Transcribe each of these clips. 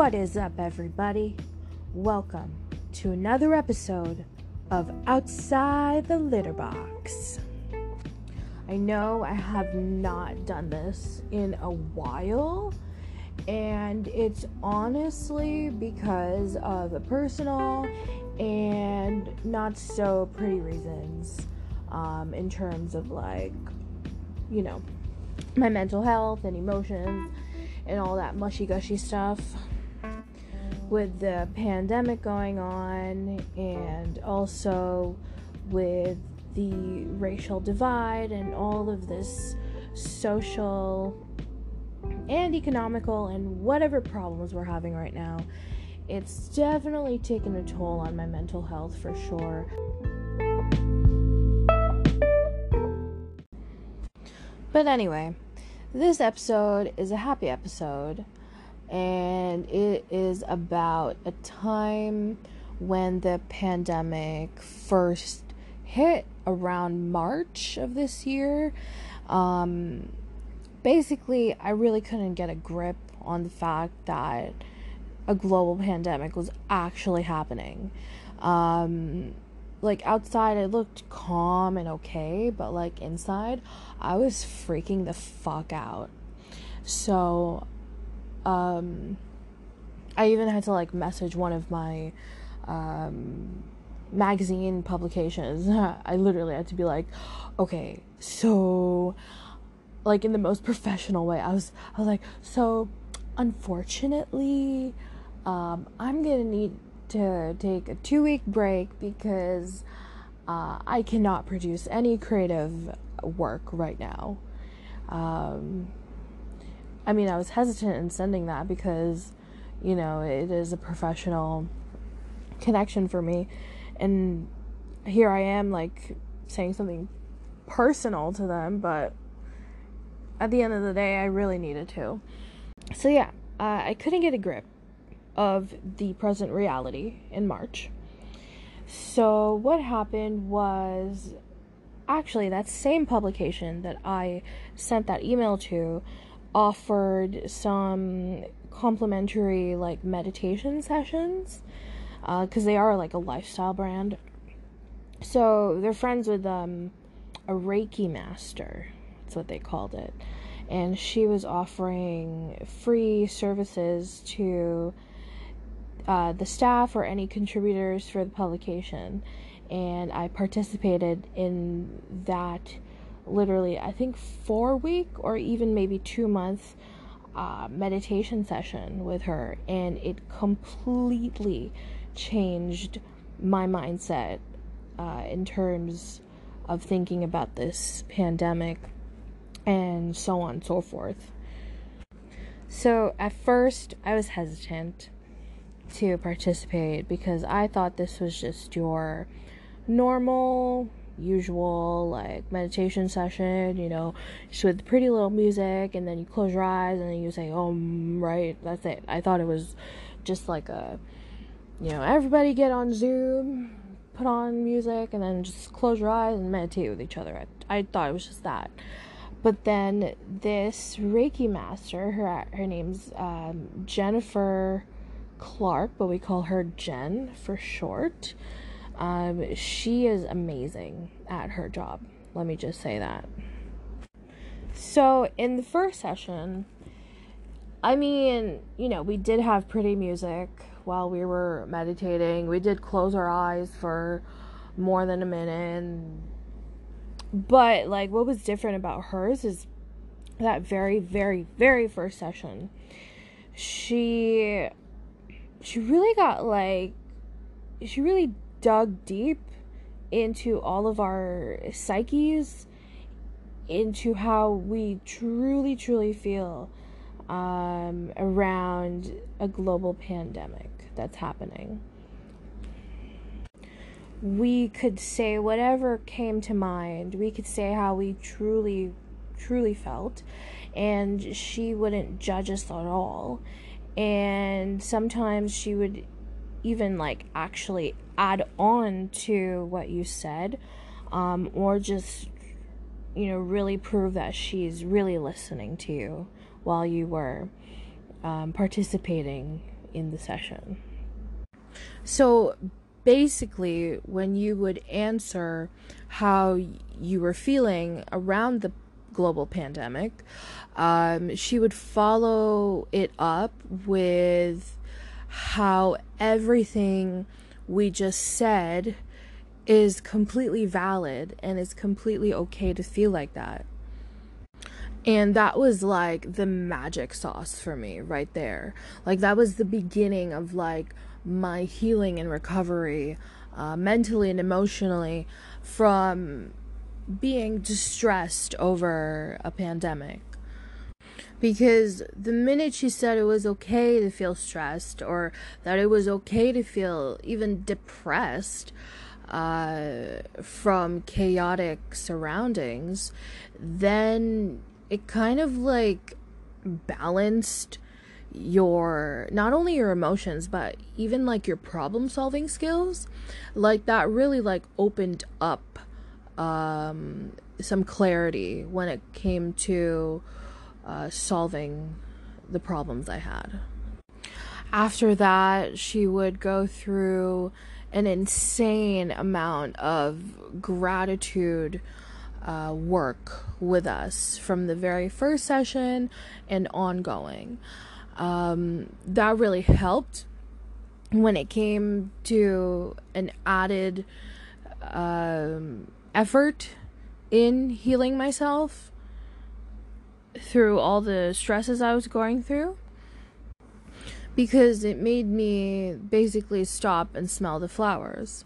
What is up, everybody? Welcome to another episode of Outside the Litter Box. I know I have not done this in a while, and it's honestly because of the personal and not so pretty reasons um, in terms of like, you know, my mental health and emotions and all that mushy gushy stuff with the pandemic going on and also with the racial divide and all of this social and economical and whatever problems we're having right now. It's definitely taken a toll on my mental health for sure. But anyway, this episode is a happy episode, and it is about a time when the pandemic first hit around March of this year. Um, basically, I really couldn't get a grip on the fact that a global pandemic was actually happening. Um, like outside it looked calm and okay, but like inside I was freaking the fuck out. So um I even had to like message one of my um magazine publications. I literally had to be like, "Okay, so like in the most professional way. I was I was like, "So unfortunately, um I'm to need to take a two week break because uh, I cannot produce any creative work right now. Um, I mean, I was hesitant in sending that because, you know, it is a professional connection for me. And here I am, like, saying something personal to them, but at the end of the day, I really needed to. So, yeah, uh, I couldn't get a grip of the present reality in March. So, what happened was actually that same publication that I sent that email to offered some complimentary like meditation sessions because uh, they are like a lifestyle brand. So, they're friends with um, a Reiki master, that's what they called it. And she was offering free services to uh, the staff or any contributors for the publication. And I participated in that literally, I think, four week or even maybe two month uh, meditation session with her. And it completely changed my mindset uh, in terms of thinking about this pandemic and so on and so forth. So at first, I was hesitant to participate because I thought this was just your normal, usual, like meditation session, you know, just with pretty little music, and then you close your eyes and then you say, oh, right, that's it. I thought it was just like a, you know, everybody get on Zoom, put on music, and then just close your eyes and meditate with each other. I, I thought it was just that. But then this Reiki master, her her name's um, Jennifer Clark, but we call her Jen for short. Um, she is amazing at her job. Let me just say that. So, in the first session, I mean, you know, we did have pretty music while we were meditating. We did close our eyes for more than a minute. But, like, what was different about hers is that very, very, very first session, she she really got like she really dug deep into all of our psyches into how we truly truly feel um, around a global pandemic that's happening. We could say whatever came to mind. We could say how we truly truly felt and she wouldn't judge us at all. And sometimes she would even like actually add on to what you said um, or just you know really prove that she's really listening to you while you were um, participating in the session. So basically, when you would answer how you were feeling around the global pandemic, um, she would follow it up with how everything we just said is completely valid and it's completely okay to feel like that. And that was like the magic sauce for me right there. Like, that was the beginning of like my healing and recovery, uh, mentally and emotionally, from being distressed over a pandemic. Because the minute she said it was okay to feel stressed or that it was okay to feel even depressed uh, from chaotic surroundings, then it kind of like balanced your not only your emotions but even like your problem solving skills. Like that really like opened up um some clarity when it came to uh, solving the problems I had. After that, she would go through an insane amount of gratitude uh, work with us from the very first session and ongoing. Um, that really helped when it came to an added um, effort in healing myself through all the stresses I was going through because it made me basically stop and smell the flowers,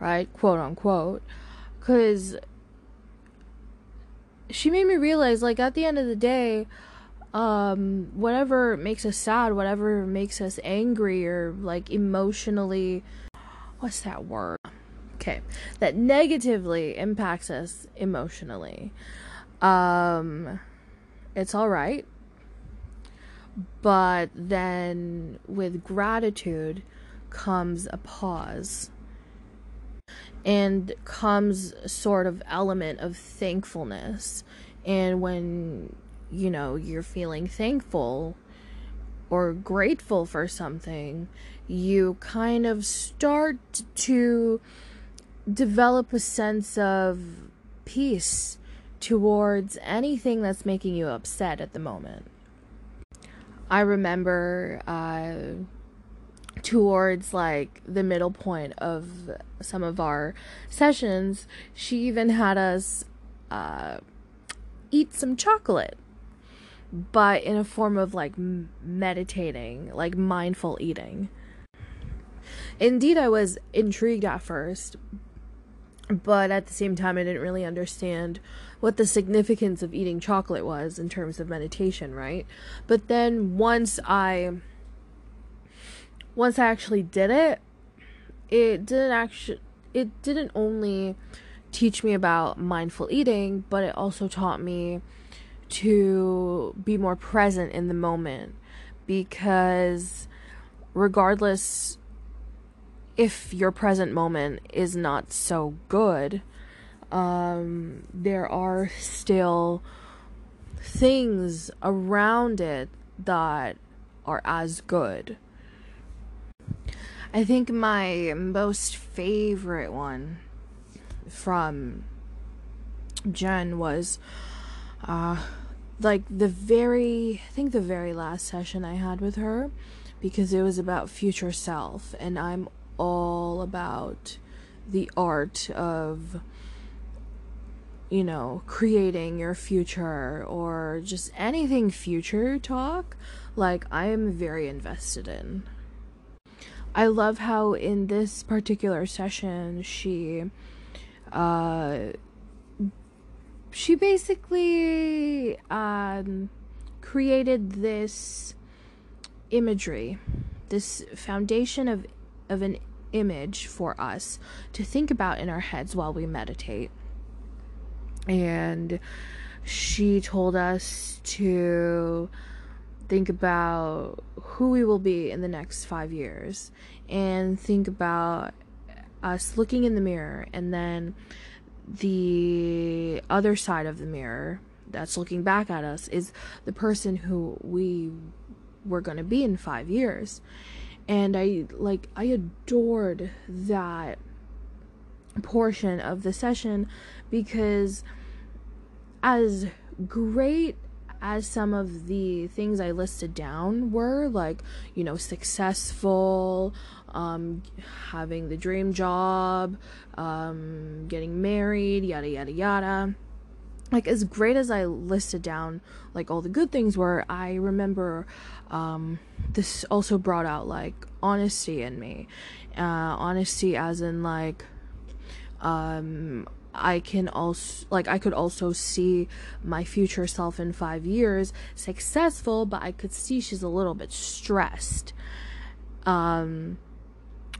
right? Quote unquote. Because she made me realize, like, at the end of the day, um, whatever makes us sad, whatever makes us angry or like emotionally, what's that word? Okay, that negatively impacts us emotionally. Um, it's all right. But then with gratitude comes a pause and comes sort of element of thankfulness. And when, you know, you're feeling thankful or grateful for something, you kind of start to develop a sense of peace towards anything that's making you upset at the moment. I remember uh, towards like the middle point of some of our sessions, she even had us uh, eat some chocolate, but in a form of like meditating, like mindful eating. Indeed, I was intrigued at first, but at the same time, I didn't really understand what the significance of eating chocolate was in terms of meditation, right? But then once I once I actually did it, it didn't actually it didn't only teach me about mindful eating, but it also taught me to be more present in the moment because regardless if your present moment is not so good, um, there are still things around it that are as good. I think my most favorite one from Jen was uh like the very I think the very last session I had with her because it was about future self and I'm all about the art of you know, creating your future or just anything future talk, like I am very invested in. I love how in this particular session she uh she basically um created this imagery, this foundation of of an image for us to think about in our heads while we meditate and she told us to think about who we will be in the next five years and think about us looking in the mirror and then the other side of the mirror that's looking back at us is the person who we were going to be in five years. And I like I adored that portion of the session because as great as some of the things I listed down were, like, you know, successful, um, having the dream job, um, getting married, yada, yada, yada. Like, as great as I listed down, like, all the good things were, I remember um, this also brought out, like, honesty in me. Uh, honesty, as in, like, um, I can also like I could also see my future self in 5 years successful but I could see she's a little bit stressed. Um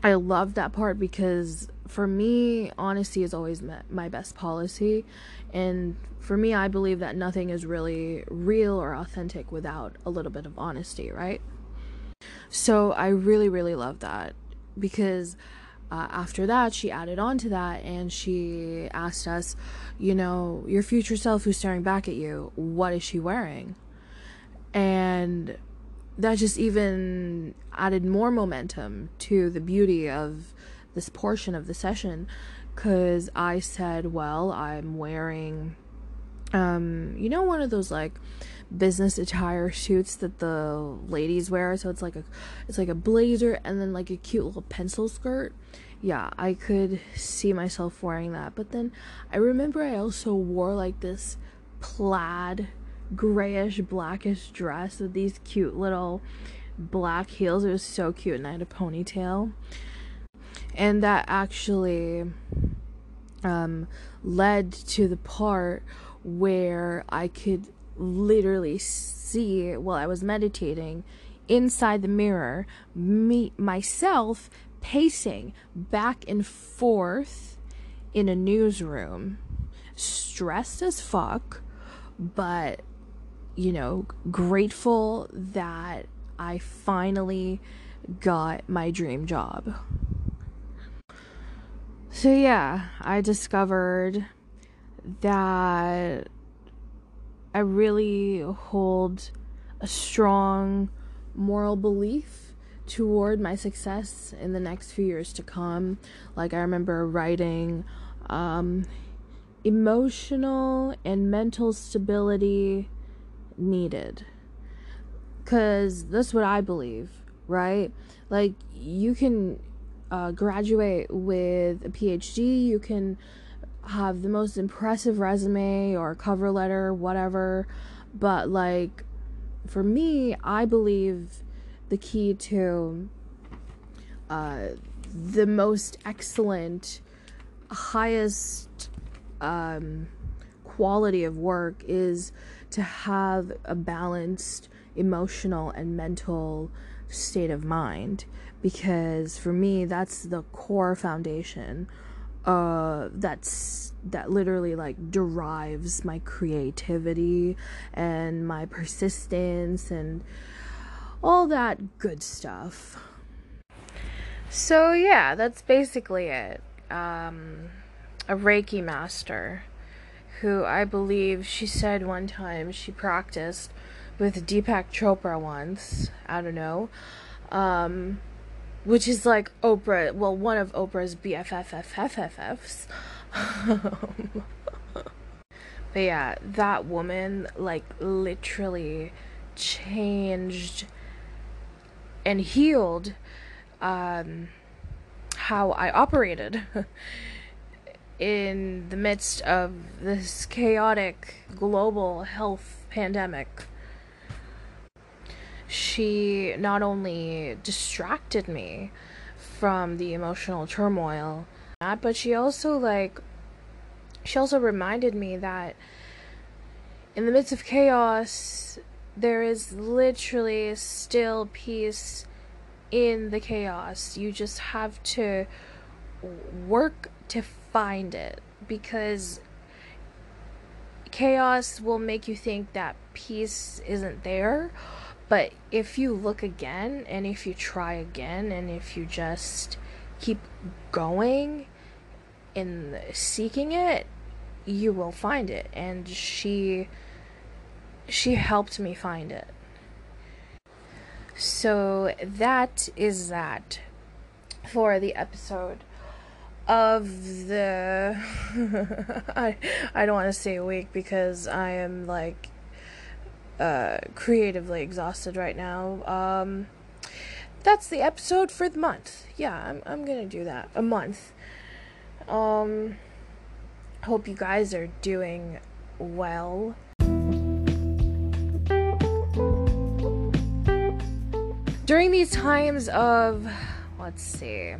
I love that part because for me honesty is always my best policy and for me I believe that nothing is really real or authentic without a little bit of honesty, right? So I really really love that because uh, after that, she added on to that and she asked us, you know, your future self who's staring back at you, what is she wearing? And that just even added more momentum to the beauty of this portion of the session because I said, well, I'm wearing, um, you know, one of those like business attire suits that the ladies wear. So it's like a it's like a blazer and then like a cute little pencil skirt. Yeah, I could see myself wearing that. But then I remember I also wore like this plaid grayish blackish dress with these cute little black heels. It was so cute and I had a ponytail. And that actually um, led to the part where I could literally see while I was meditating inside the mirror me myself pacing back and forth in a newsroom stressed as fuck but you know grateful that I finally got my dream job. So yeah I discovered that I really hold a strong moral belief toward my success in the next few years to come. Like, I remember writing um, emotional and mental stability needed. Because that's what I believe, right? Like, you can uh, graduate with a PhD, you can have the most impressive resume or cover letter, whatever. But like for me, I believe the key to uh, the most excellent, highest um, quality of work is to have a balanced emotional and mental state of mind because for me that's the core foundation uh that's that literally like derives my creativity and my persistence and all that good stuff. So yeah that's basically it. Um a reiki master who i believe she said one time she practiced with deepak chopra once. I don't know. Um which is like Oprah, well, one of Oprah's BFFFFFs. but yeah, that woman, like, literally changed and healed um, how I operated in the midst of this chaotic global health pandemic she not only distracted me from the emotional turmoil, but she also like she also reminded me that in the midst of chaos there is literally still peace in the chaos. You just have to work to find it because chaos will make you think that peace isn't there but if you look again and if you try again and if you just keep going in seeking it, you will find it. And she she helped me find it. So that is that for the episode of the I I don't want to say a week because I am like uh creatively exhausted right now. Um that's the episode for the month. Yeah, I'm I'm to do that. A month. Um hope you guys are doing well. During these times of let's see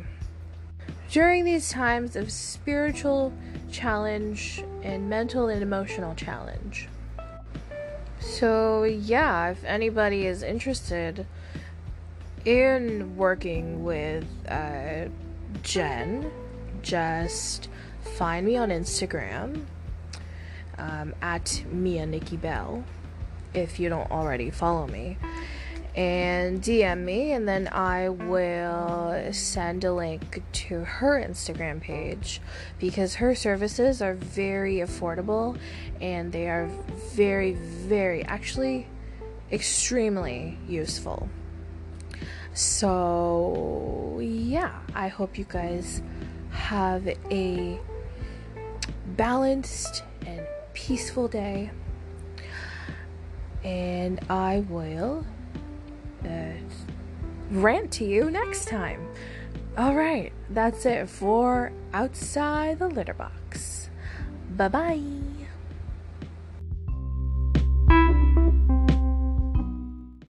during these times of spiritual challenge and mental and emotional challenge. So, yeah, if anybody is interested in working with uh, Jen, just find me on Instagram um, at Mia Nikki Bell if you don't already follow me and DM me, and then I will send a link to her Instagram page because her services are very affordable and they are very, very, actually, extremely useful. So, yeah, I hope you guys have a balanced and peaceful day. And I will uh, rant to you next time. All right, that's it for Outside the Litter Box. Bye bye.